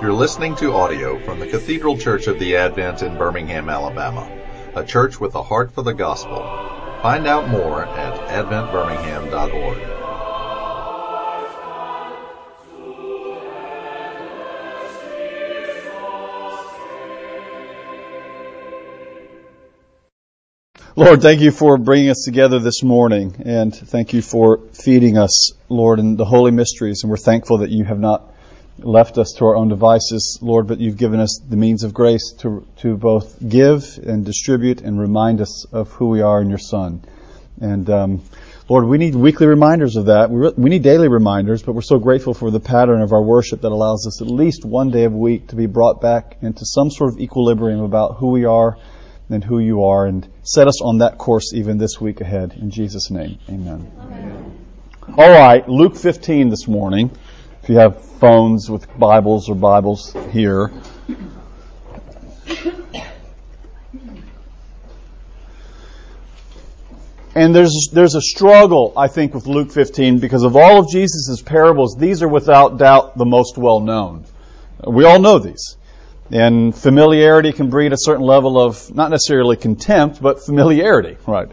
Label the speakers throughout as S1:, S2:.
S1: You're listening to audio from the Cathedral Church of the Advent in Birmingham, Alabama, a church with a heart for the gospel. Find out more at adventbirmingham.org.
S2: Lord, thank you for bringing us together this morning, and thank you for feeding us, Lord, in the holy mysteries. And we're thankful that you have not left us to our own devices, Lord, but you've given us the means of grace to, to both give and distribute and remind us of who we are in your Son. And um, Lord, we need weekly reminders of that. We, re- we need daily reminders, but we're so grateful for the pattern of our worship that allows us at least one day a week to be brought back into some sort of equilibrium about who we are and who you are, and set us on that course even this week ahead. In Jesus' name, amen. amen. All right, Luke 15 this morning. If you have phones with Bibles or Bibles here. And there's there's a struggle, I think, with Luke 15 because of all of Jesus' parables. These are without doubt the most well known. We all know these. And familiarity can breed a certain level of not necessarily contempt, but familiarity, right?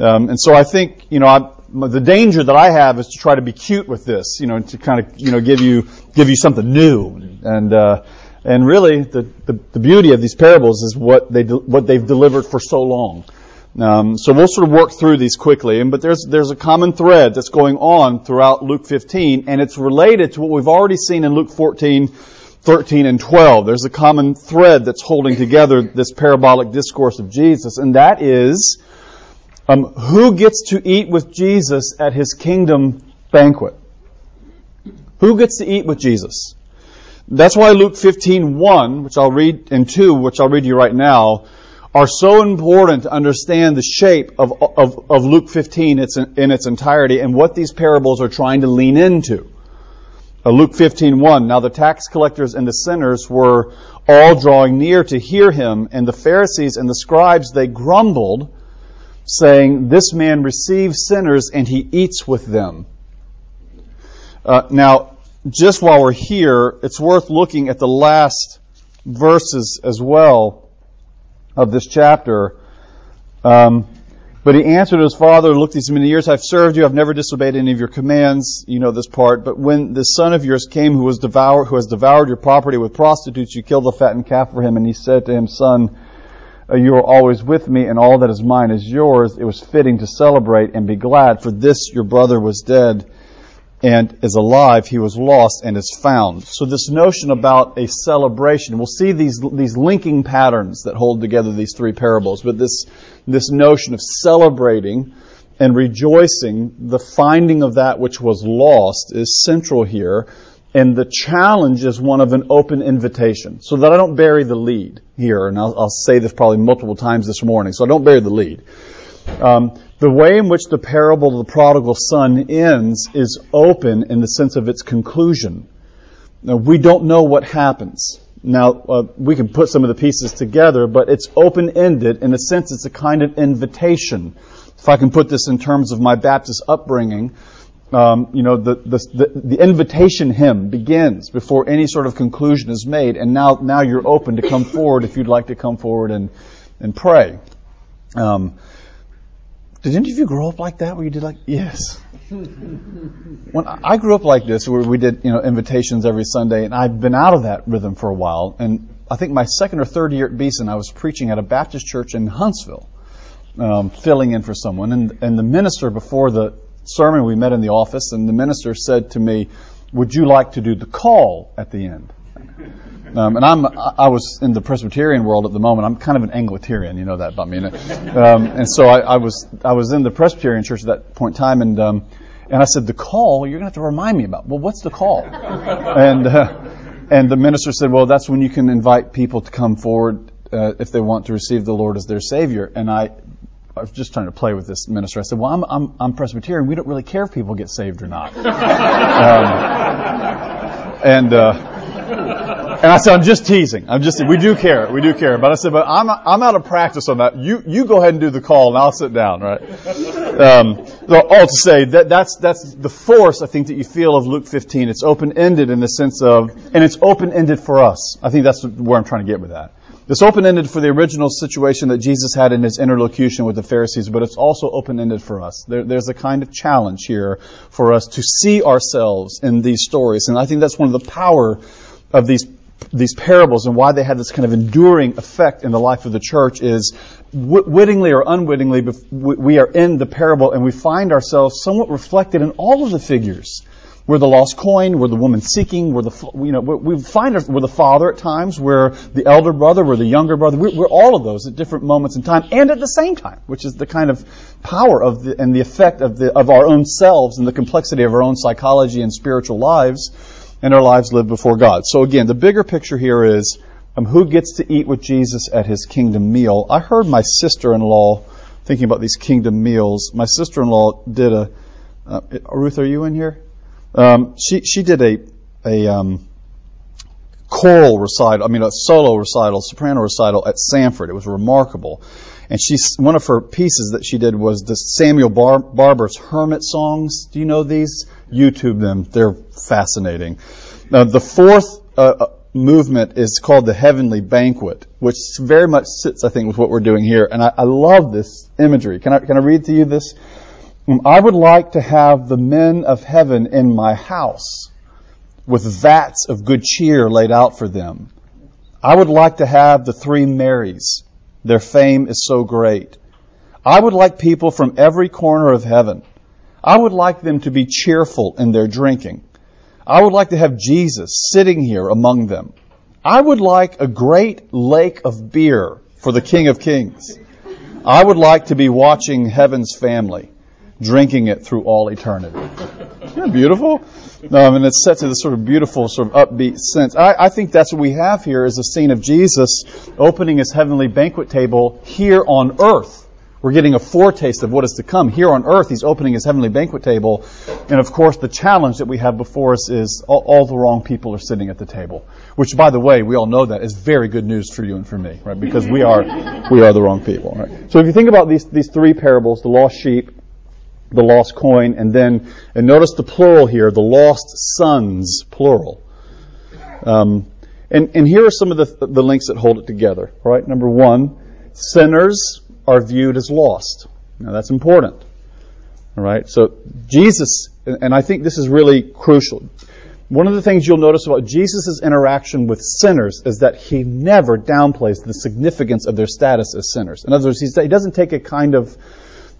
S2: Um, and so I think, you know, I, the danger that I have is to try to be cute with this, you know, to kind of, you know, give you give you something new. And uh, and really, the, the, the beauty of these parables is what they de- what they've delivered for so long. Um, so we'll sort of work through these quickly. And but there's there's a common thread that's going on throughout Luke 15, and it's related to what we've already seen in Luke 14 13 and 12. There's a common thread that's holding together this parabolic discourse of Jesus, and that is um, who gets to eat with Jesus at his kingdom banquet? Who gets to eat with Jesus? That's why Luke 15:1, which I'll read, and 2, which I'll read you right now, are so important to understand the shape of, of, of Luke 15 in its entirety and what these parables are trying to lean into. Uh, Luke 15:1 Now the tax collectors and the sinners were all drawing near to hear him and the Pharisees and the scribes they grumbled saying this man receives sinners and he eats with them. Uh, now just while we're here it's worth looking at the last verses as well of this chapter. Um, but he answered his father, Look, these many years I've served you, I've never disobeyed any of your commands. You know this part. But when the son of yours came who was devour, who has devoured your property with prostitutes, you killed the fattened calf for him. And he said to him, Son, Uh, you are always with me, and all that is mine is yours. It was fitting to celebrate and be glad, for this your brother was dead and is alive, he was lost and is found. So this notion about a celebration, we'll see these, these linking patterns that hold together these three parables, but this, this notion of celebrating and rejoicing the finding of that which was lost is central here. And the challenge is one of an open invitation. So that I don't bury the lead here, and I'll, I'll say this probably multiple times this morning, so I don't bury the lead. Um, the way in which the parable of the prodigal son ends is open in the sense of its conclusion. Now, we don't know what happens. Now, uh, we can put some of the pieces together, but it's open-ended. In a sense, it's a kind of invitation. If I can put this in terms of my Baptist upbringing, um, you know, the, the, the, invitation hymn begins before any sort of conclusion is made, and now, now you're open to come forward if you'd like to come forward and, and pray. Um, did any of you grow up like that where you did like, yes? when I grew up like this, where we did, you know, invitations every Sunday, and I've been out of that rhythm for a while. And I think my second or third year at Beeson, I was preaching at a Baptist church in Huntsville, um, filling in for someone. And, and the minister, before the sermon, we met in the office, and the minister said to me, Would you like to do the call at the end? Um, and I'm I was in the Presbyterian world at the moment. I'm kind of an Anglicarian, you know that about me. Um, and so I, I, was I was in the Presbyterian church at that point in time, and um, and I said the call you're going to have to remind me about. Well, what's the call? and uh, and the minister said, well, that's when you can invite people to come forward uh, if they want to receive the Lord as their Savior. And I I was just trying to play with this minister. I said, "Well, I'm I'm, I'm Presbyterian. We don't really care if people get saved or not." um, and uh, And I said, I'm just teasing. I'm just, we do care. We do care. But I said, but I'm, I'm out of practice on that. You, you go ahead and do the call and I'll sit down, right? Um, so all to say that that's, that's the force, I think, that you feel of Luke 15. It's open-ended in the sense of, and it's open-ended for us. I think that's where I'm trying to get with that. It's open-ended for the original situation that Jesus had in his interlocution with the Pharisees, but it's also open-ended for us. There, there's a kind of challenge here for us to see ourselves in these stories. And I think that's one of the power of these these parables and why they have this kind of enduring effect in the life of the church is wittingly or unwittingly we are in the parable and we find ourselves somewhat reflected in all of the figures we're the lost coin. We're the woman seeking. We're the, you know, we find we're the father at times. We're the elder brother. We're the younger brother. We're, we're, all of those at different moments in time and at the same time, which is the kind of power of the, and the effect of the, of our own selves and the complexity of our own psychology and spiritual lives and our lives lived before God. So again, the bigger picture here is, um, who gets to eat with Jesus at his kingdom meal? I heard my sister-in-law thinking about these kingdom meals. My sister-in-law did a, uh, Ruth, are you in here? Um, she she did a a um, choral recital, I mean a solo recital, soprano recital at Samford. It was remarkable. And she one of her pieces that she did was the Samuel Bar- Barber's Hermit songs. Do you know these? YouTube them. They're fascinating. Now the fourth uh, uh movement is called the Heavenly Banquet, which very much sits, I think, with what we're doing here. And I, I love this imagery. Can I can I read to you this? Um, I would like to have the men of heaven in my house with vats of good cheer laid out for them. I would like to have the three Marys. Their fame is so great. I would like people from every corner of heaven. I would like them to be cheerful in their drinking. I would like to have Jesus sitting here among them. I would like a great lake of beer for the King of Kings. I would like to be watching heaven's family drinking it through all eternity. Isn't that beautiful? And it's set to this sort of beautiful, sort of upbeat sense. I, I think that's what we have here is a scene of Jesus opening his heavenly banquet table here on earth. We're getting a foretaste of what is to come. Here on earth, he's opening his heavenly banquet table. And of course, the challenge that we have before us is all, all, the wrong people are sitting at the table. Which, by the way, we all know that is very good news for you and for me, right? Because we are, we are the wrong people, right? So if you think about these, these three parables, the lost sheep, the lost coin, and then, and notice the plural here, the lost sons, plural. Um, and, and here are some of the, the links that hold it together. Right? Number one, sinners are viewed as lost. Now that's important. All right. So Jesus, and I think this is really crucial. One of the things you'll notice about Jesus' interaction with sinners is that he never downplays the significance of their status as sinners. In other words, he doesn't take a kind of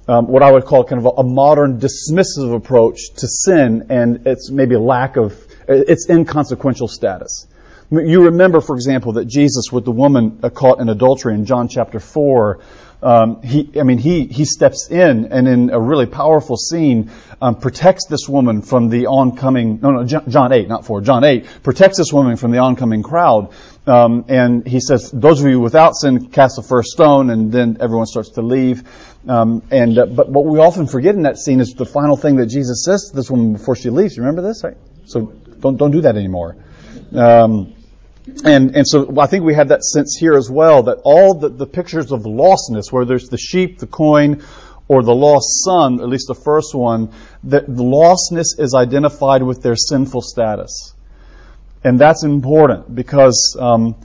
S2: um, what I would call kind of a, a, modern dismissive approach to sin and its maybe a lack of its inconsequential status. You remember, for example, that Jesus with the woman uh, caught in adultery in John chapter four. Um, he, I mean, he he steps in and in a really powerful scene um, protects this woman from the oncoming. No, no, John eight, not four. John eight protects this woman from the oncoming crowd. Um, and he says, "Those of you without sin, cast the first stone." And then everyone starts to leave. Um, and uh, but what we often forget in that scene is the final thing that Jesus says to this woman before she leaves. Remember this, right? So don't don't do that anymore. Um, and and so I think we have that sense here as well that all the, the pictures of lostness, whether it's the sheep, the coin, or the lost son, at least the first one, that the lostness is identified with their sinful status, and that's important because um,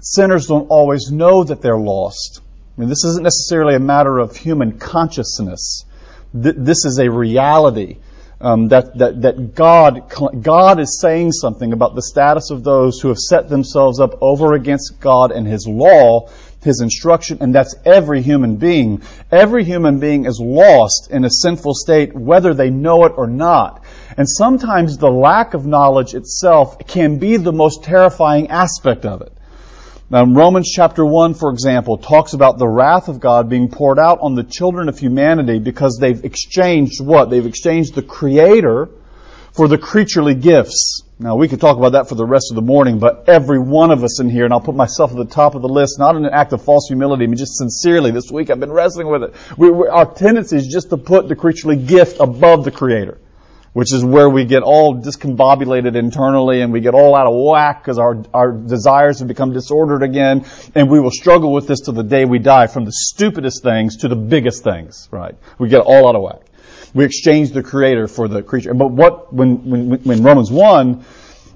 S2: sinners don't always know that they're lost. I mean, this isn't necessarily a matter of human consciousness. Th- this is a reality um, that, that, that God, God is saying something about the status of those who have set themselves up over against God and His law, His instruction, and that's every human being. Every human being is lost in a sinful state, whether they know it or not. And sometimes the lack of knowledge itself can be the most terrifying aspect of it. Now, Romans chapter 1, for example, talks about the wrath of God being poured out on the children of humanity because they've exchanged what? They've exchanged the Creator for the creaturely gifts. Now, we could talk about that for the rest of the morning, but every one of us in here, and I'll put myself at the top of the list, not in an act of false humility, mean, just sincerely, this week I've been wrestling with it. We, our tendency is just to put the creaturely gift above the Creator. Which is where we get all discombobulated internally and we get all out of whack because our, our desires have become disordered again and we will struggle with this till the day we die from the stupidest things to the biggest things, right? We get all out of whack. We exchange the creator for the creature. But what, when, when, when Romans 1,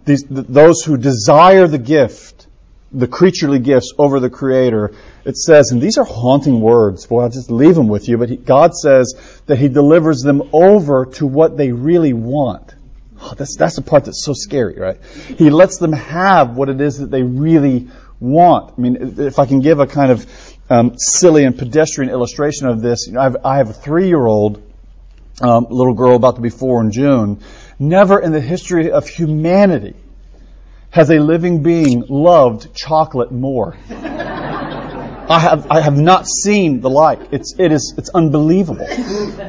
S2: these, those who desire the gift, the creaturely gifts over the creator, it says, and these are haunting words, boy, I'll just leave them with you, but he, God says that He delivers them over to what they really want. Oh, that's, that's the part that's so scary, right? He lets them have what it is that they really want. I mean, if I can give a kind of um, silly and pedestrian illustration of this, you know, I've, I have a three-year-old um, little girl about to be four in June. Never in the history of humanity has a living being loved chocolate more. I have, I have not seen the like. It's, it is, it's unbelievable.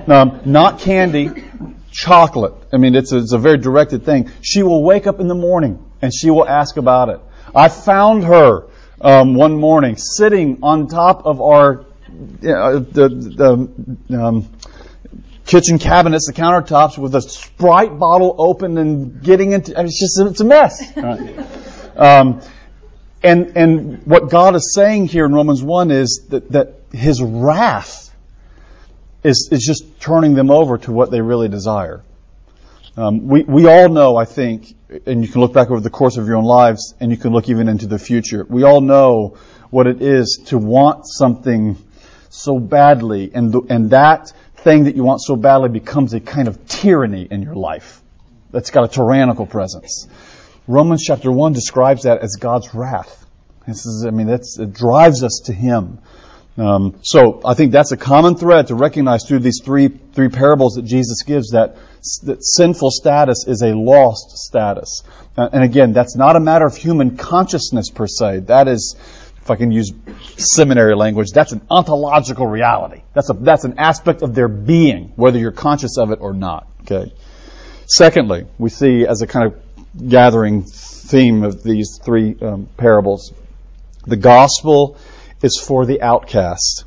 S2: Um, not candy, chocolate. I mean, it's a, it's a very directed thing. She will wake up in the morning and she will ask about it. I found her um, one morning sitting on top of our you know, the, the um, kitchen cabinets, the countertops, with a Sprite bottle open and getting into. I mean, it's just it's a mess. Right. Um, and, and what God is saying here in Romans 1 is that, that His wrath is, is just turning them over to what they really desire. Um, we, we all know, I think, and you can look back over the course of your own lives, and you can look even into the future. We all know what it is to want something so badly, and, the, and that thing that you want so badly becomes a kind of tyranny in your life. That's got a tyrannical presence. Romans chapter 1 describes that as God's wrath. This is, I mean, that's, it drives us to Him. Um, so I think that's a common thread to recognize through these three three parables that Jesus gives that that sinful status is a lost status. Uh, and again, that's not a matter of human consciousness per se. That is, if I can use seminary language, that's an ontological reality. That's a that's an aspect of their being, whether you're conscious of it or not. Okay. Secondly, we see as a kind of gathering theme of these three um, parables. The gospel is for the outcast.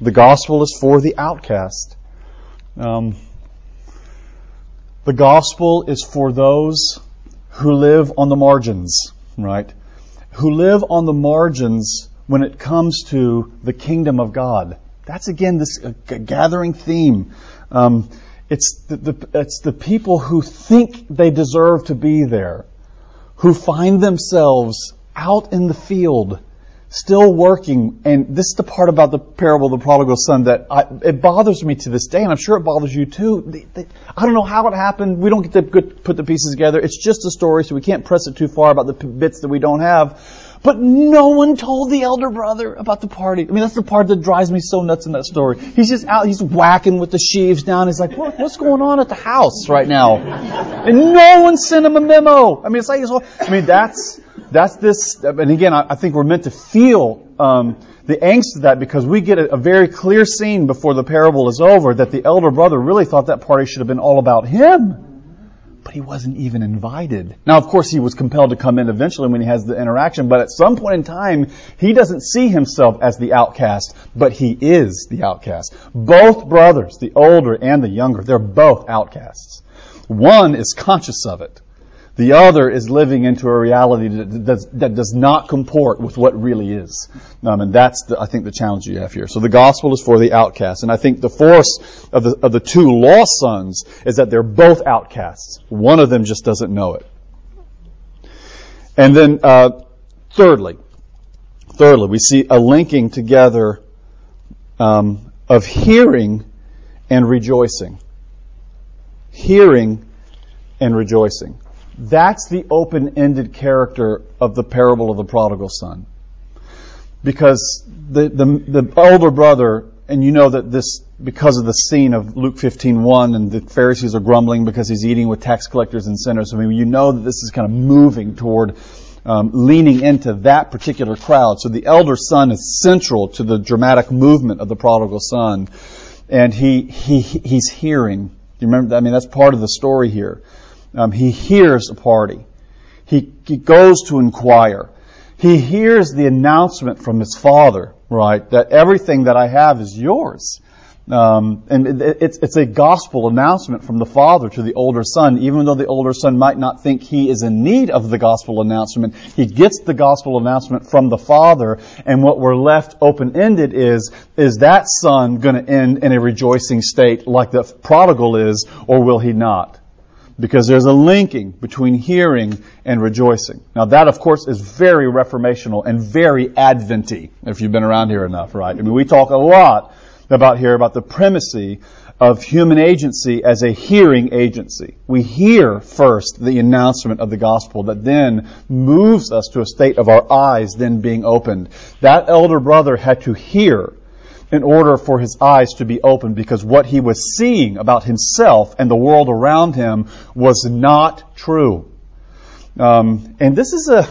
S2: The gospel is for the outcast. Um, the gospel is for those who live on the margins, right? Who live on the margins when it comes to the kingdom of God. That's again this uh, gathering theme. Um, it's the, the, it's the people who think they deserve to be there, who find themselves out in the field, still working. And this is the part about the parable of the prodigal son that I, it bothers me to this day, and I'm sure it bothers you too. I don't know how it happened. We don't get to put the pieces together. It's just a story, so we can't press it too far about the bits that we don't have. But no one told the elder brother about the party. I mean, that's the part that drives me so nuts in that story. He's just out, he's whacking with the sheaves down. He's like, what, what's going on at the house right now? And no one sent him a memo. I mean, it's like, I mean, that's, that's this, and again, I, I think we're meant to feel, um, the angst of that because we get a, a very clear scene before the parable is over that the elder brother really thought that party should have been all about him but he wasn't even invited. Now, of course, he was compelled to come in eventually when he has the interaction, but at some point in time, he doesn't see himself as the outcast, but he is the outcast. Both brothers, the older and the younger, they're both outcasts. One is conscious of it. The other is living into a reality that does, that does not comport with what really is. Um, and that's, the, I think, the challenge you have here. So the gospel is for the outcasts. And I think the force of the, of the two lost sons is that they're both outcasts. One of them just doesn't know it. And then, uh, thirdly, thirdly, we see a linking together um, of hearing and rejoicing. Hearing and rejoicing. That's the open ended character of the parable of the prodigal son. Because the, the, the, older brother, and you know that this, because of the scene of Luke 15.1 and the Pharisees are grumbling because he's eating with tax collectors and sinners. I mean, you know that this is kind of moving toward um, leaning into that particular crowd. So the elder son is central to the dramatic movement of the prodigal son. And he, he, he's hearing. You remember, I mean, that's part of the story here. Um, he hears a party. He, he goes to inquire. He hears the announcement from his father, right, that everything that I have is yours. Um, and it's, it's a gospel announcement from the father to the older son, even though the older son might not think he is in need of the gospel announcement. He gets the gospel announcement from the father, and what we're left open-ended is, is that son going to end in a rejoicing state like the prodigal is, or will he not? Because there's a linking between hearing and rejoicing. Now that, of course, is very reformational and very adventy, if you've been around here enough, right? I mean, we talk a lot about here about the primacy of human agency as a hearing agency. We hear first the announcement of the gospel that then moves us to a state of our eyes then being opened. That elder brother had to hear in order for his eyes to be opened because what he was seeing about himself and the world around him was not true. Um, and this is a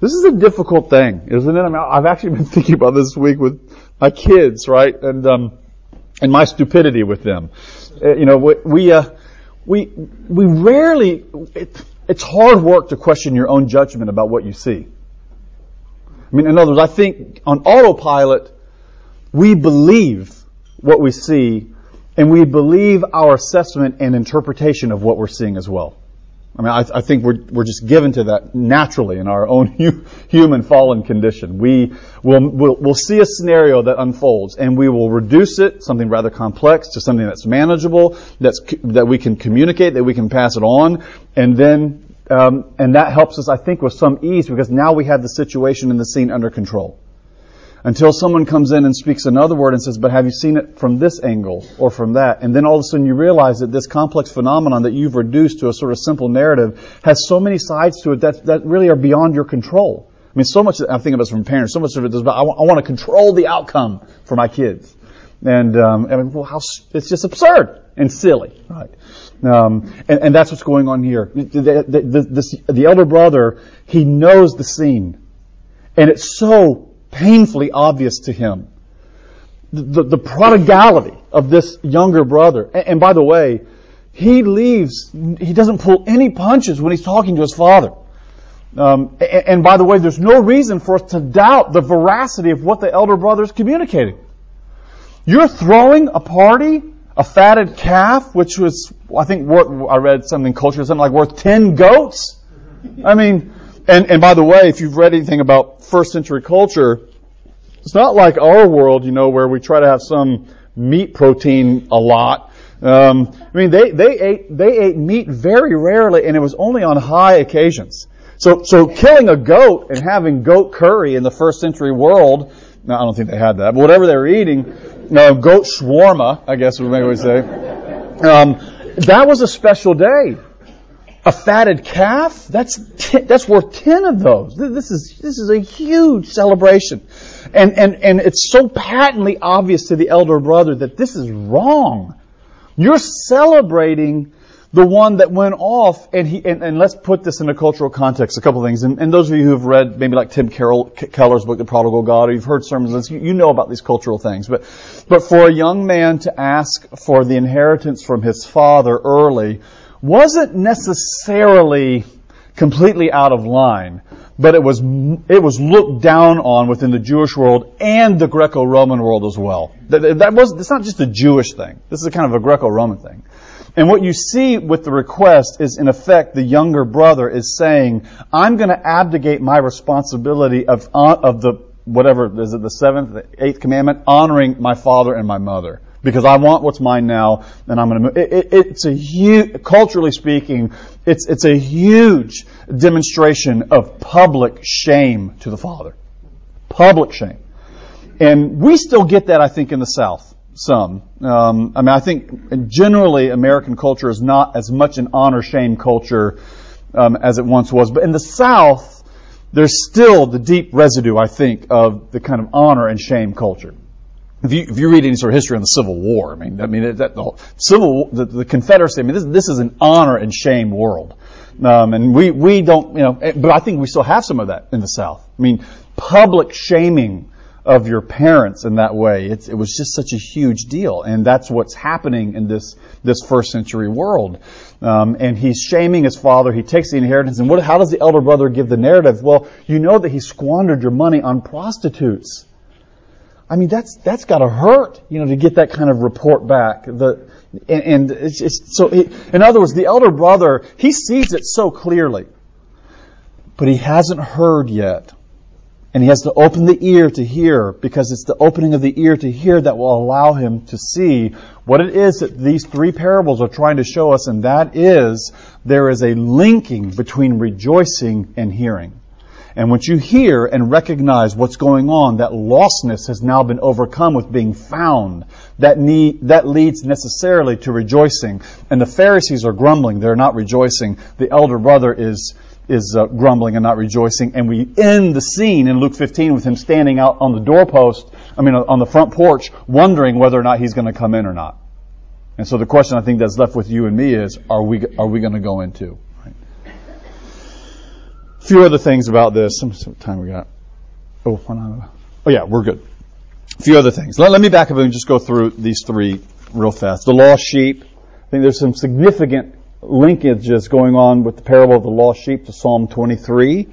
S2: this is a difficult thing, isn't it? I mean, I've actually been thinking about this week with my kids, right? And um, and my stupidity with them. Uh, you know, we we, uh, we we rarely. It, it's hard work to question your own judgment about what you see. I mean, in other words, I think on autopilot, we believe what we see, and we believe our assessment and interpretation of what we're seeing as well. I mean, I, I, think we're, we're just given to that naturally in our own hu- human fallen condition. We will we'll, we'll see a scenario that unfolds and we will reduce it, something rather complex, to something that's manageable, that's, that we can communicate, that we can pass it on, and then, um, and that helps us, I think, with some ease because now we have the situation and the scene under control until someone comes in and speaks another word and says, but have you seen it from this angle or from that? And then all of a sudden you realize that this complex phenomenon that you've reduced to a sort of simple narrative has so many sides to it that, that really are beyond your control. I mean, so much, I'm thinking about this from parents, so much of it is about, I want, to control the outcome for my kids. And, um, and well, how, it's just absurd and silly, right? Um, and, and, that's what's going on here. The, the, the, this, the elder brother, he knows the scene. And it's so painfully obvious to him. The, the, the prodigality of this younger brother. And, and by the way, he leaves, he doesn't pull any punches when he's talking to his father. Um, and, and, by the way, there's no reason for us to doubt the veracity of what the elder brother is communicating. You're throwing a party, a fatted calf, which was, I think, worth, I read something culture, something like worth 10 goats. I mean, and, and by the way, if you've read anything about first century culture, it's not like our world, you know, where we try to have some meat protein a lot. Um, I mean, they, they ate, they ate meat very rarely and it was only on high occasions. So, so killing a goat and having goat curry in the first century world, no, I don't think they had that, but whatever they were eating, goat shawarma, I guess we may say, um, that was a special day a fatted calf, that's ten, that's worth ten of those. This is this is a huge celebration, and and and it's so patently obvious to the elder brother that this is wrong. You're celebrating the one that went off, and he and, and let's put this in a cultural context. A couple of things, and, and those of you who have read maybe like Tim Carroll, Keller's book, The Prodigal God, or you've heard sermons, you, you know about these cultural things. But but for a young man to ask for the inheritance from his father early wasn't necessarily completely out of line, but it was it was looked down on within the Jewish world and the Greco-Roman world as well. That, that was it's not just a Jewish thing. This is kind of a Greco-Roman thing. And what you see with the request is, in effect, the younger brother is saying, "I'm going to abdicate my responsibility of uh, of the whatever is it the seventh, the eighth commandment, honoring my father and my mother." Because I want what's mine now, and I'm going to move. It, it, it's a huge, culturally speaking, it's it's a huge demonstration of public shame to the father, public shame, and we still get that, I think, in the South. Some, um, I mean, I think generally American culture is not as much an honor shame culture um, as it once was, but in the South, there's still the deep residue, I think, of the kind of honor and shame culture. If you, if you read any sort of history on the Civil War, I mean, I mean, that, the Civil, the, the Confederacy, I mean, this, this is an honor and shame world. Um, and we, we don't, you know, eh, but I think we still have some of that in the South. I mean, public shaming of your parents in that way, it's, it was just such a huge deal. And that's what's happening in this, this first century world. Um, and he's shaming his father. He takes the inheritance. And what, how does the elder brother give the narrative? Well, you know that he squandered your money on prostitutes. I mean, that's that's got to hurt, you know, to get that kind of report back. The and, and it's, it's so. In other words, the elder brother he sees it so clearly, but he hasn't heard yet, and he has to open the ear to hear because it's the opening of the ear to hear that will allow him to see what it is that these three parables are trying to show us, and that is there is a linking between rejoicing and hearing. And once you hear and recognize what's going on, that lostness has now been overcome with being found. That need, that leads necessarily to rejoicing. And the Pharisees are grumbling; they're not rejoicing. The elder brother is is uh, grumbling and not rejoicing. And we end the scene in Luke 15 with him standing out on the doorpost, I mean, on the front porch, wondering whether or not he's going to come in or not. And so the question I think that's left with you and me is, are we, are we going to go into? A few other things about this. Much time we got? Oh, oh yeah, we're good. A few other things. Let, let me back up and just go through these three real fast. The lost sheep. I think there's some significant linkages going on with the parable of the lost sheep to Psalm 23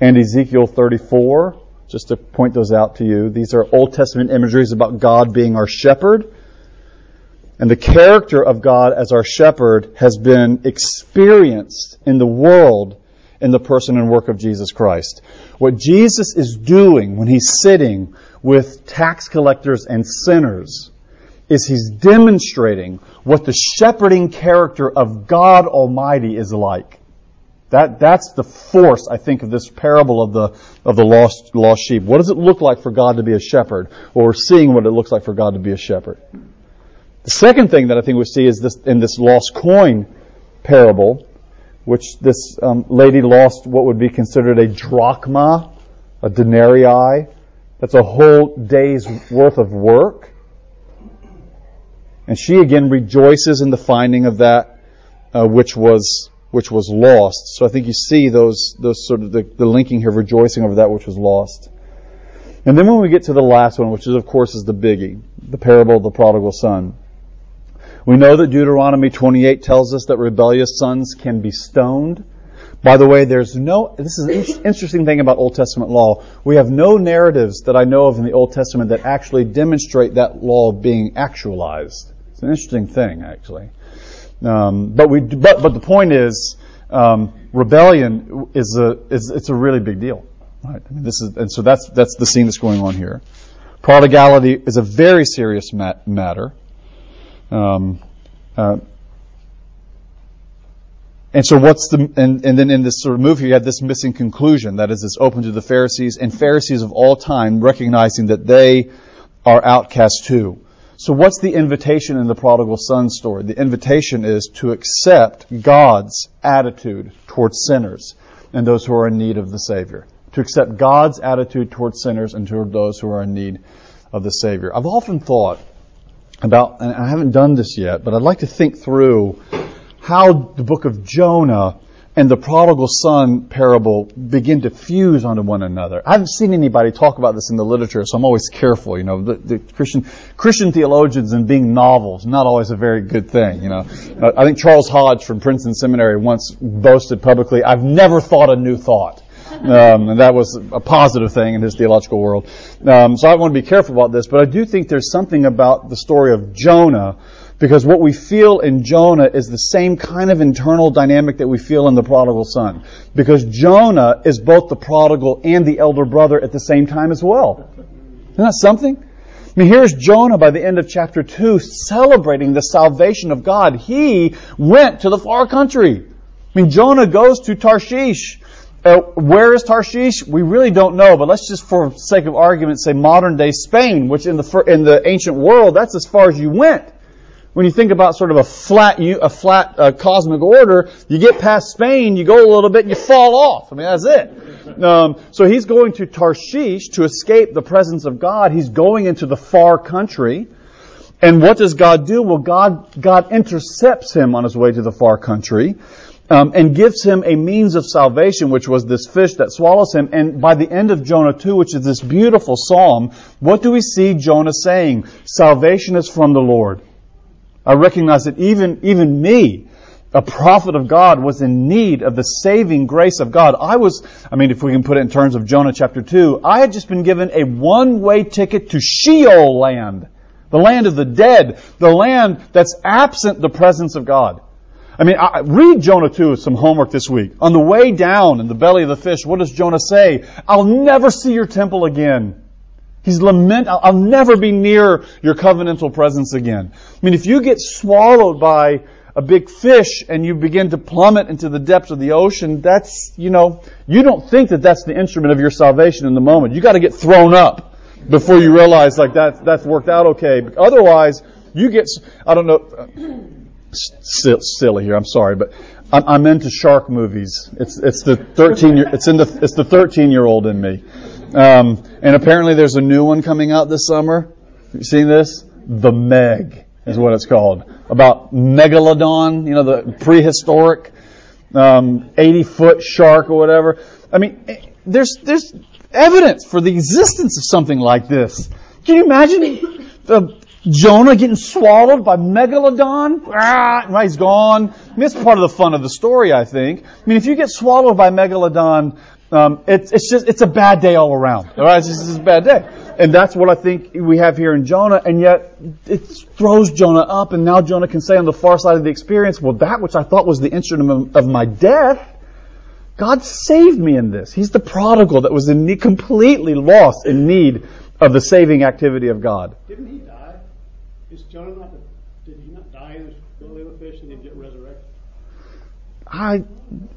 S2: and Ezekiel 34. Just to point those out to you. These are Old Testament imageries about God being our shepherd. And the character of God as our shepherd has been experienced in the world in the person and work of Jesus Christ. What Jesus is doing when he's sitting with tax collectors and sinners is he's demonstrating what the shepherding character of God Almighty is like. That, that's the force, I think, of this parable of the, of the lost, lost sheep. What does it look like for God to be a shepherd? Or seeing what it looks like for God to be a shepherd. The second thing that I think we see is this, in this lost coin parable, which this um, lady lost what would be considered a drachma, a denarii. That's a whole day's worth of work. And she again rejoices in the finding of that uh, which was which was lost. So I think you see those those sort of the, the linking here, rejoicing over that which was lost. And then when we get to the last one, which is of course is the biggie, the parable of the prodigal son. We know that Deuteronomy 28 tells us that rebellious sons can be stoned. By the way, there's no, this is an interesting thing about Old Testament law. We have no narratives that I know of in the Old Testament that actually demonstrate that law being actualized. It's an interesting thing, actually. Um, but we, but, but the point is, um, rebellion is a, is, it's a really big deal. Right? I mean, this is, and so that's, that's the scene that's going on here. Prodigality is a very serious mat- matter. Um, uh, and so what's the, and, and then in this sort of move here, you have this missing conclusion. That is, it's open to the Pharisees and Pharisees of all time recognizing that they are outcast too. So what's the invitation in the prodigal son story? The invitation is to accept God's attitude towards sinners and those who are in need of the Savior. To accept God's attitude towards sinners and toward those who are in need of the Savior. I've often thought about, and I haven't done this yet, but I'd like to think through how the book of Jonah and the prodigal son parable begin to fuse onto one another. I haven't seen anybody talk about this in the literature, so I'm always careful. You know, the, the Christian Christian theologians and being novels not always a very good thing. You know, I think Charles Hodge from Princeton Seminary once boasted publicly, "I've never thought a new thought." Um, and that was a positive thing in his theological world. Um, so I want to be careful about this, but I do think there's something about the story of Jonah because what we feel in Jonah is the same kind of internal dynamic that we feel in the prodigal son. Because Jonah is both the prodigal and the elder brother at the same time as well. Isn't that something? I mean, here's Jonah by the end of chapter 2 celebrating the salvation of God. He went to the far country. I mean, Jonah goes to Tarshish. Uh, where is Tarshish? We really don't know, but let's just, for sake of argument, say modern day Spain, which in the in the ancient world, that's as far as you went. When you think about sort of a flat a flat uh, cosmic order, you get past Spain, you go a little bit, and you fall off. I mean, that's it. Um, so he's going to Tarshish to escape the presence of God. He's going into the far country. And what does God do? Well, God, God intercepts him on his way to the far country um, and gives him a means of salvation, which was this fish that swallows him. And by the end of Jonah 2, which is this beautiful psalm, what do we see Jonah saying? Salvation is from the Lord. I recognize that even, even me, a prophet of God was in need of the saving grace of God. I was, I mean, if we can put it in terms of Jonah chapter 2, I had just been given a one-way ticket to Sheol land, the land of the dead, the land that's absent the presence of God. I mean, I, read Jonah 2 as some homework this week. On the way down in the belly of the fish, what does Jonah say? I'll never see your temple again. He's lament, I'll, I'll never be near your covenantal presence again. I mean, if you get swallowed by a big fish and you begin to plummet into the depths of the ocean, that's, you know, you don't think that that's the instrument of your salvation in the moment. You got to get thrown up before you realize like that that's worked out okay. Otherwise, you get I don't know silly here. I'm sorry, but I'm, I'm into shark movies. It's it's the 13 year it's in the it's the 13 year old in me. Um, and apparently there's a new one coming out this summer. You seen this? The Meg is what it's called. About megalodon, you know, the prehistoric um, 80 foot shark or whatever. I mean, eh, there's there's evidence for the existence of something like this. Can you imagine the Jonah getting swallowed by megalodon? Ah, right, he's gone. I mean, it's part of the fun of the story, I think. I mean, if you get swallowed by megalodon, um, it's, it's just it's a bad day all around. All right, it's just it's a bad day, and that's what I think we have here in Jonah. And yet it throws Jonah up, and now Jonah can say on the far side of the experience, "Well, that which I thought was the instrument of my death, God saved me in this. He's the prodigal that was in need, completely lost in need of the saving activity of God."
S3: Didn't he die? Is Jonah not? Did he not die in the belly of the fish and then get resurrected?
S2: I,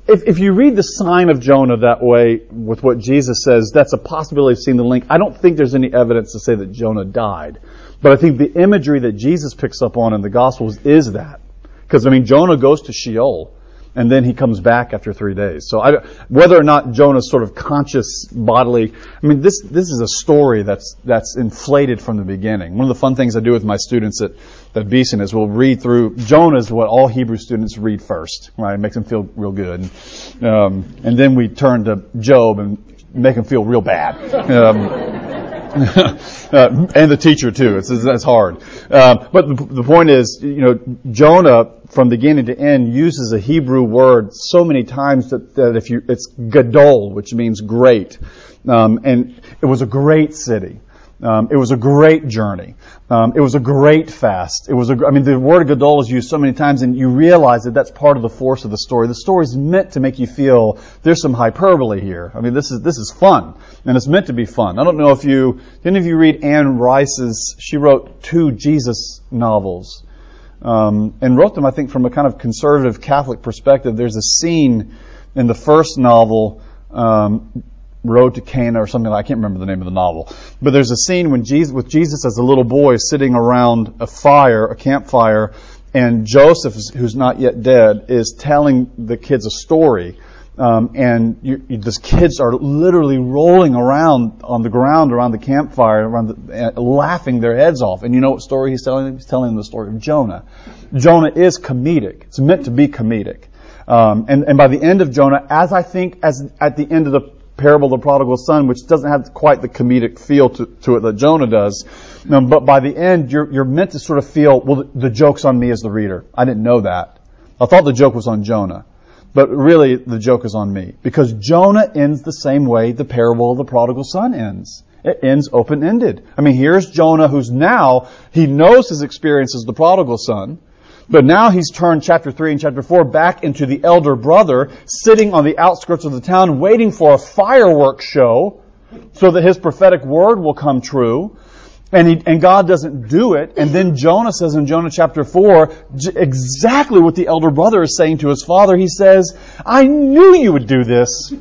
S2: if, if you read the sign of Jonah that way with what Jesus says, that's a possibility of seeing the link. I don't think there's any evidence to say that Jonah died. But I think the imagery that Jesus picks up on in the Gospels is that. Because, I mean, Jonah goes to Sheol and then he comes back after three days. So I, whether or not Jonah's sort of conscious bodily, I mean, this this is a story that's that's inflated from the beginning. One of the fun things I do with my students at at Beeson is we'll read through Jonah is what all Hebrew students read first, right? It makes them feel real good, um, and then we turn to Job and make them feel real bad. Um, uh, and the teacher too. It's, that's hard. Uh, but the, the, point is, you know, Jonah from beginning to end uses a Hebrew word so many times that, that if you, it's gadol, which means great, um, and it was a great city. Um, it was a great journey. Um, it was a great fast. It was a, I mean, the word gadol is used so many times, and you realize that that's part of the force of the story. The story is meant to make you feel there's some hyperbole here. I mean, this is this is fun, and it's meant to be fun. I don't know if you, any of you read Anne Rice's? She wrote two Jesus novels, um, and wrote them, I think, from a kind of conservative Catholic perspective. There's a scene in the first novel. Um, Road to Cana or something like I can't remember the name of the novel. But there's a scene when Jesus, with Jesus as a little boy sitting around a fire, a campfire, and Joseph, who's not yet dead, is telling the kids a story. Um, and you, you, these kids are literally rolling around on the ground around the campfire, around the, uh, laughing their heads off. And you know what story he's telling them? He's telling them the story of Jonah. Jonah is comedic. It's meant to be comedic. Um, and, and by the end of Jonah, as I think, as at the end of the parable of the prodigal son, which doesn't have quite the comedic feel to, to it that Jonah does. Um, but by the end, you're, you're meant to sort of feel, well, the, the joke's on me as the reader. I didn't know that. I thought the joke was on Jonah. But really, the joke is on me. Because Jonah ends the same way the parable of the prodigal son ends. It ends open-ended. I mean, here's Jonah who's now, he knows his experience as the prodigal son. But now he's turned chapter 3 and chapter 4 back into the elder brother sitting on the outskirts of the town waiting for a fireworks show so that his prophetic word will come true. And, he, and God doesn't do it. And then Jonah says in Jonah chapter 4 exactly what the elder brother is saying to his father. He says, I knew you would do this.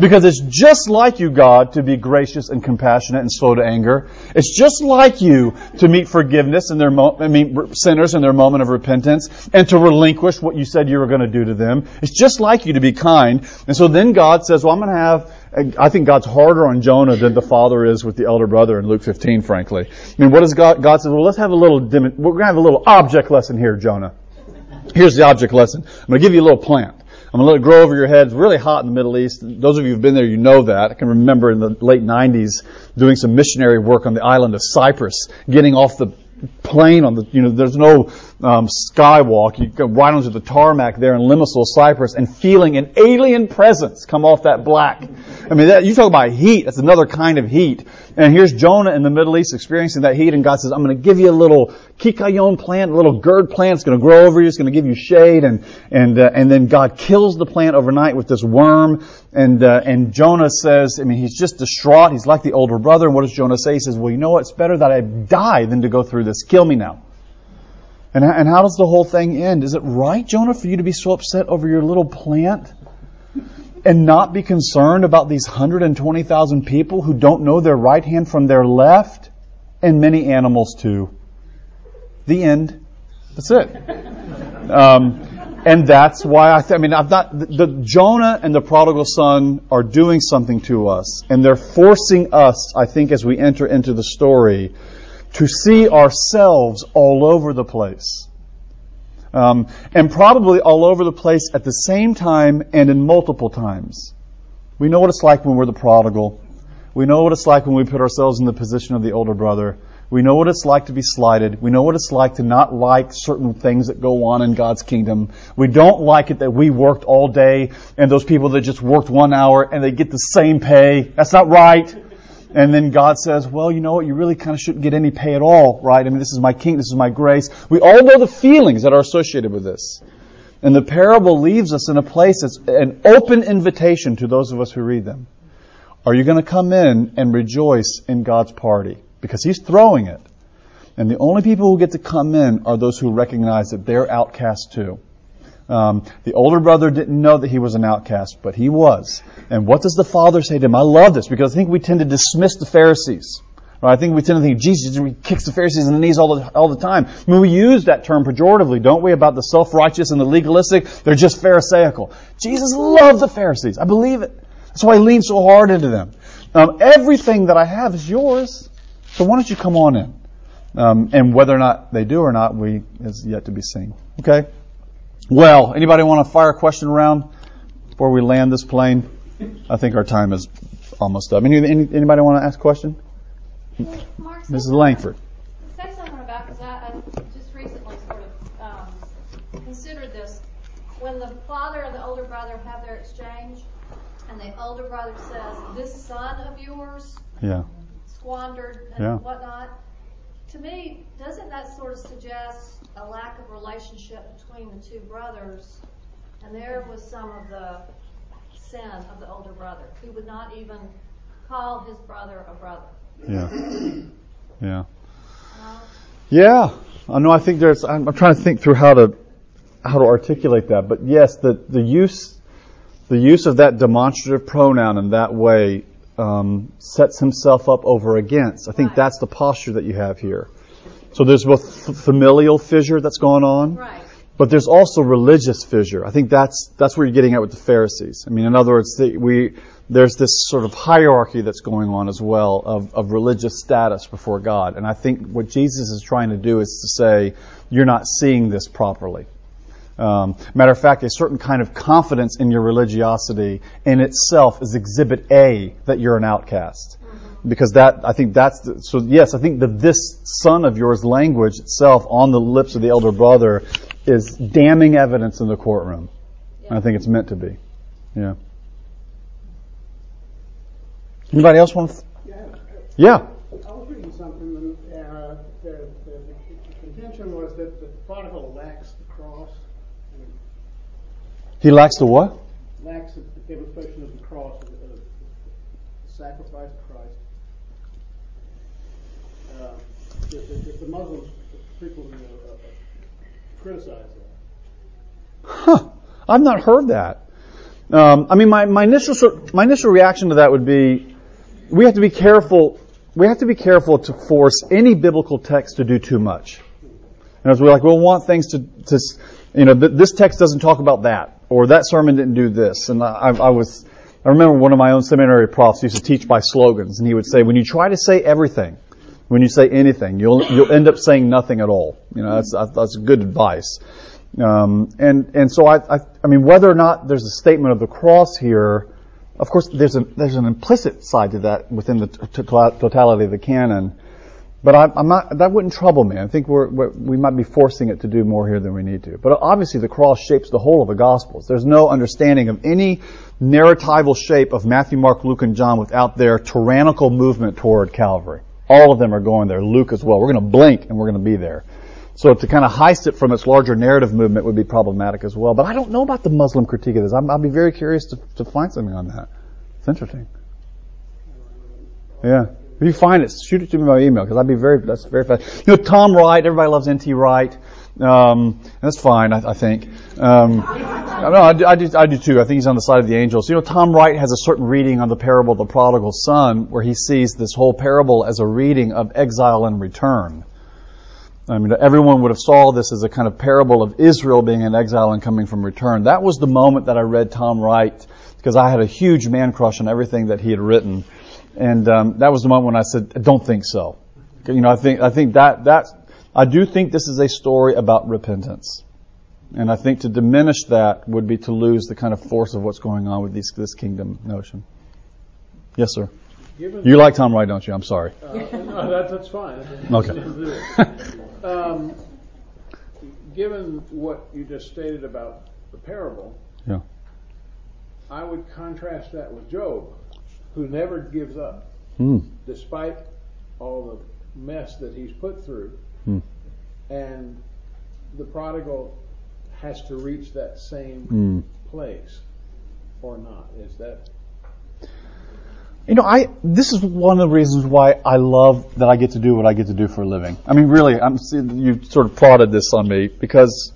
S2: Because it's just like you, God, to be gracious and compassionate and slow to anger. It's just like you to meet forgiveness in their mo- I mean, sinners in their moment of repentance and to relinquish what you said you were going to do to them. It's just like you to be kind. And so then God says, well, I'm going to have I think God's harder on Jonah than the father is with the elder brother in Luke 15, frankly. I mean, what does God, God says, well, let's have a little, we're going to have a little object lesson here, Jonah. Here's the object lesson. I'm going to give you a little plant. I'm going to let it grow over your head. It's really hot in the Middle East. Those of you who've been there, you know that. I can remember in the late 90s doing some missionary work on the island of Cyprus, getting off the plane on the, you know, there's no um, skywalk. You go right onto the tarmac there in Limassol, Cyprus, and feeling an alien presence come off that black. I mean, that, you talk about heat. That's another kind of heat. And here's Jonah in the Middle East experiencing that heat, and God says, "I'm going to give you a little kikayon plant, a little gourd plant. It's going to grow over you. It's going to give you shade." And and uh, and then God kills the plant overnight with this worm. And uh, and Jonah says, I mean, he's just distraught. He's like the older brother. And what does Jonah say? He says, "Well, you know what? It's better that I die than to go through this. Kill me now." And, and how does the whole thing end? Is it right, Jonah, for you to be so upset over your little plant and not be concerned about these 120,000 people who don't know their right hand from their left and many animals too? The end. That's it. Um, and that's why I, th- I mean, I've not, the, the Jonah and the prodigal son are doing something to us, and they're forcing us, I think, as we enter into the story, to see ourselves all over the place. Um, and probably all over the place at the same time and in multiple times. We know what it's like when we're the prodigal. We know what it's like when we put ourselves in the position of the older brother. We know what it's like to be slighted. We know what it's like to not like certain things that go on in God's kingdom. We don't like it that we worked all day and those people that just worked one hour and they get the same pay. That's not right. And then God says, well, you know what? You really kind of shouldn't get any pay at all, right? I mean, this is my king. This is my grace. We all know the feelings that are associated with this. And the parable leaves us in a place that's an open invitation to those of us who read them. Are you going to come in and rejoice in God's party? Because He's throwing it. And the only people who get to come in are those who recognize that they're outcast too. Um, the older brother didn't know that he was an outcast, but he was. And what does the father say to him? I love this because I think we tend to dismiss the Pharisees. Right? I think we tend to think Jesus kicks the Pharisees in the knees all the, all the time. I mean, we use that term pejoratively, don't we, about the self-righteous and the legalistic? They're just Pharisaical. Jesus loved the Pharisees. I believe it. That's why he leaned so hard into them. Um, everything that I have is yours. So why don't you come on in? Um, and whether or not they do or not, we is yet to be seen. Okay. Well, anybody want to fire a question around before we land this plane? I think our time is almost up. Any, any, anybody want to ask a question?
S4: Mark,
S2: Mrs. Langford.
S4: Say something about because I, I just recently sort of um, considered this. When the father and the older brother have their exchange, and the older brother says, "This son of yours
S2: Yeah.
S4: Squandered and
S2: Yeah.
S4: whatnot," to me, doesn't that sort of suggest a lack of relationship between the two brothers? And there was some of the sin of the older brother, He would not even call his brother a brother.
S2: Yeah. Yeah.
S4: Uh,
S2: Yeah. I know. I think there's. I'm, I'm trying to think through how to how to articulate that. But yes, the the use the use of that demonstrative pronoun in that way um, sets himself up over against. I think
S4: Right.
S2: that's the posture that you have here. So there's both f- familial fissure that's going on,
S4: Right.
S2: but there's also religious fissure. I think that's that's where you're getting at with the Pharisees. I mean, in other words, the, we there's this sort of hierarchy that's going on as well of, of religious status before God. And I think what Jesus is trying to do is to say, you're not seeing this properly. Um, matter of fact, a certain kind of confidence in your religiosity in itself is exhibit A that you're an outcast. Because that, I think that's, the, so yes, I think that this son of yours language itself on the lips of the elder brother is damning evidence in the courtroom. And I think it's meant to be. Yeah. Anybody else want to?
S3: Yeah,
S2: Yeah.
S3: I was reading something, and uh, the, the, the contention was that the prodigal lacks the cross, and
S2: He lacks the what?
S3: lacks the demonstration of the cross, of the, of the sacrifice of Christ. Uh, the, the, the Muslims, people uh, uh, criticize that.
S2: Huh. I've not heard that. Um, I mean, my, my initial my initial reaction to that would be, we have to be careful. We have to be careful to force any biblical text to do too much. And as we're like, we'll want things to, to, you know, th- this text doesn't talk about that, or that sermon didn't do this. And I, I was, I remember one of my own seminary profs used to teach by slogans, and he would say, when you try to say everything, when you say anything, you'll you'll end up saying nothing at all. You know, that's that's good advice. Um, and and so I, I I mean whether or not there's a statement of the cross here, of course there's a there's an implicit side to that within the t- totality of the canon. But I, am not. That wouldn't trouble me. I think we're, we're, we might be forcing it to do more here than we need to. But obviously, the cross shapes the whole of the Gospels. There's no understanding of any narratival shape of Matthew, Mark, Luke, and John without their tyrannical movement toward Calvary. All of them are going there. Luke as well. We're going to blink and we're going to be there. So to kind of heist it from its larger narrative movement would be problematic as well. But I don't know about the Muslim critique of this. i will be very curious to, to find something on that. It's interesting. Yeah. If you find it, shoot it to me by email because I'd be very, that's very fast. You know, Tom Wright, everybody loves N.T. Wright. Um, that's fine, I, I think. Um, no, I I, do, I do too. I think he's on the side of the angels. You know, Tom Wright has a certain reading on the parable of the prodigal son where he sees this whole parable as a reading of exile and return. I mean, everyone would have saw this as a kind of parable of Israel being in exile and coming from return. That was the moment that I read Tom Wright because I had a huge man crush on everything that he had written. And um, that was the moment when I said, I don't think so. You know, I think I think that that I do think this is a story about repentance, and I think to diminish that would be to lose the kind of force of what's going on with these, this kingdom notion. Yes, sir. Given you like Tom Wright, don't you? I'm sorry.
S5: Uh, no, that, that's fine.
S2: Okay.
S5: um, given what you just stated about the parable,
S2: yeah.
S5: I would contrast that with Job who never gives up,
S2: hmm.
S5: despite all the mess that he's put through.
S2: Hmm.
S5: And the prodigal has to reach that same
S2: hmm.
S5: place or not. Is that
S2: you know, I this is one of the reasons why I love that I get to do what I get to do for a living. I mean, really, I'm you sort of prodded this on me because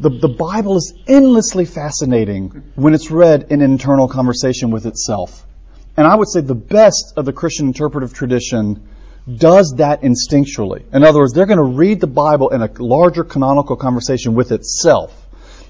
S2: the the Bible is endlessly fascinating when it's read in internal conversation with itself. And I would say the best of the Christian interpretive tradition does that instinctually. In other words, they're going to read the Bible in a larger canonical conversation with itself.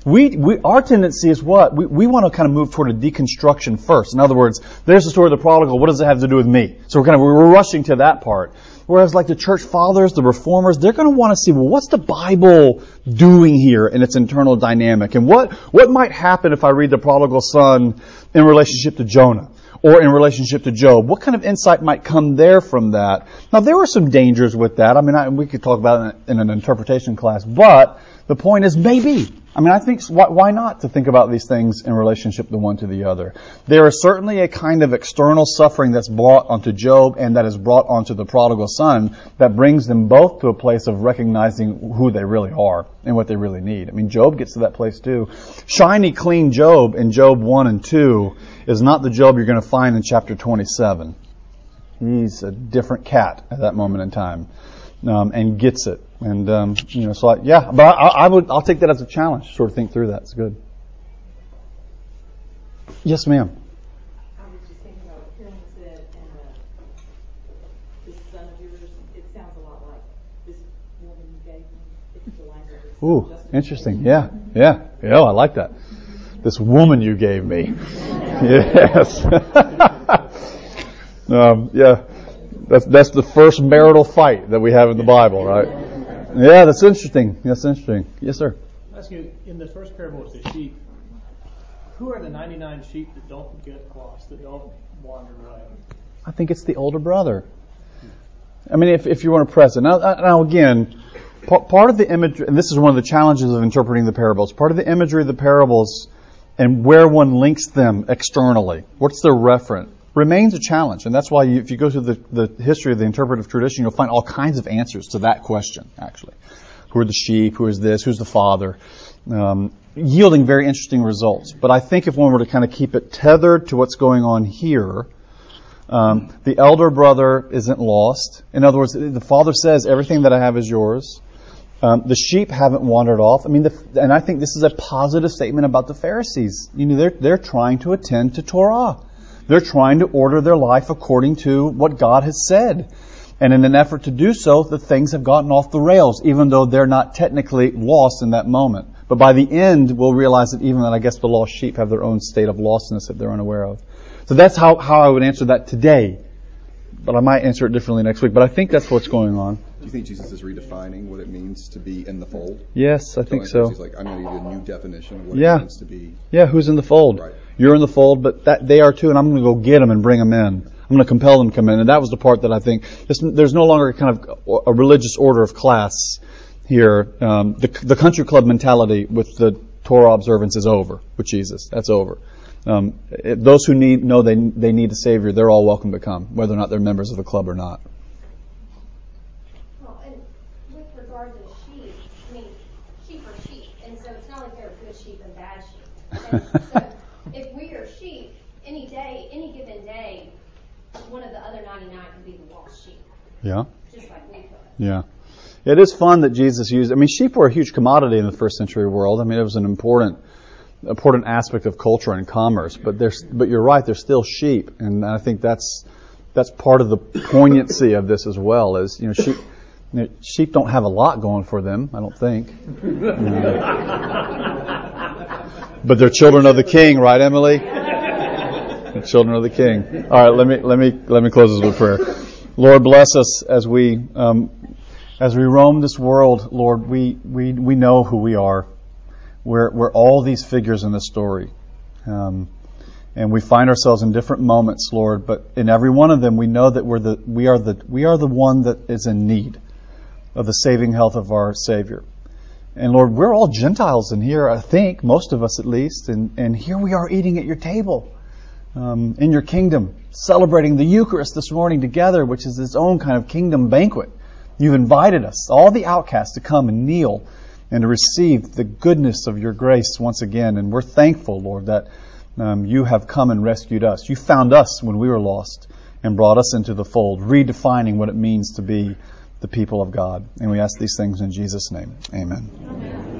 S2: We, we, our tendency is what? We, we want to kind of move toward a deconstruction first. In other words, there's the story of the prodigal. What does it have to do with me? So we're kind of, we're rushing to that part. Whereas like the church fathers, the reformers, they're going to want to see, well, what's the Bible doing here in its internal dynamic? And what, what might happen if I read the prodigal son in relationship to Jonah? Or in relationship to Job. What kind of insight might come there from that? Now, there were some dangers with that. I mean, I, we could talk about it in an interpretation class, but the point is maybe. I mean, I think why, not to think about these things in relationship the one to the other? There is certainly a kind of external suffering that's brought onto Job and that is brought onto the prodigal son that brings them both to a place of recognizing who they really are and what they really need. I mean, Job gets to that place too. Shiny, clean Job in Job 1 and 2 is not the Job you're going to find in chapter 27. He's a different cat at that moment in time um, and gets it. And um, you know, so I, yeah, but I, I, would I'll take that as a challenge. Sort of think through that. It's good. Yes, ma'am.
S6: I was just thinking about hearing said, and uh, this son of yours. It sounds a lot like this woman you gave me. It's the language.
S2: Ooh, interesting. Yeah, yeah, yeah. I like that. This woman you gave me. yes. um, yeah. That's, that's the first marital fight that we have in the Bible, right? Yeah, that's interesting. That's interesting. Yes, sir.
S7: Ask you, in the first parable with the sheep, who are the 99 sheep that don't get lost, that don't wander away?
S2: I think it's the older brother. I mean, if, if you want to press it. Now, uh, now again, part of the imagery, and this is one of the challenges of interpreting the parables, part of the imagery of the parables and where one links them externally. What's their reference? Remains a challenge. And that's why you, if you go through the, the history of the interpretive tradition, you'll find all kinds of answers to that question, actually. Who are the sheep? Who is this? Who's the father? Um, yielding very interesting results. But I think if one were to kind of keep it tethered to what's going on here, um, the elder brother isn't lost. In other words, the father says, everything that I have is yours. Um, the sheep haven't wandered off. I mean, the, and I think this is a positive statement about the Pharisees. You know, they're, they're trying to attend to Torah. They're trying to order their life according to what God has said. And in an effort to do so, the things have gotten off the rails, even though they're not technically lost in that moment. But by the end, we'll realize that even that I guess the lost sheep have their own state of lostness that they're unaware of. So that's how, how I would answer that today. But I might answer it differently next week. But I think that's what's going on.
S8: Do you think Jesus is redefining what it means to be in the fold?
S2: Yes, I think so.
S8: He's like, I'm going to give you a new definition of what
S2: yeah.
S8: it means to be.
S2: Yeah, who's in the fold?
S8: Right.
S2: You're in the fold, but that they are too, and I'm going to go get them and bring them in. I'm going to compel them to come in. And that was the part that I think there's no longer kind of a religious order of class here. Um, the, the country club mentality with the Torah observance is over with Jesus. That's over. Um, it, those who need know they they need a savior, they're all welcome to come, whether or not they're members of the club or not.
S9: Well, and with regard to sheep, I mean, sheep are sheep, and so it's not like there are good sheep and bad sheep. And so if we are sheep, any day, any given day, one of the other 99 could be the lost sheep.
S2: Yeah.
S9: Just like we could.
S2: Yeah. It is fun that Jesus used. I mean, sheep were a huge commodity in the first century world. I mean, it was an important important aspect of culture and commerce. But there's, but you're right, they're still sheep, and I think that's that's part of the poignancy of this as well. Is you know sheep. You know, sheep don't have a lot going for them, I don't think. but they're children of the King, right, Emily? The children of the King. All right, let me let me let me close this with prayer. Lord, bless us as we um, as we roam this world. Lord, we we we know who we are. We're, we're all these figures in the story. Um, and we find ourselves in different moments, Lord, but in every one of them we know that we're the, we, are the, we are the one that is in need of the saving health of our Savior. And Lord, we're all Gentiles in here, I think, most of us at least, and, and here we are eating at your table um, in your kingdom, celebrating the Eucharist this morning together, which is its own kind of kingdom banquet. You've invited us, all the outcasts, to come and kneel and to receive the goodness of your grace once again. And we're thankful, Lord, that um, you have come and rescued us. You found us when we were lost and brought us into the fold, redefining what it means to be the people of God. And we ask these things in Jesus' name. Amen. Amen.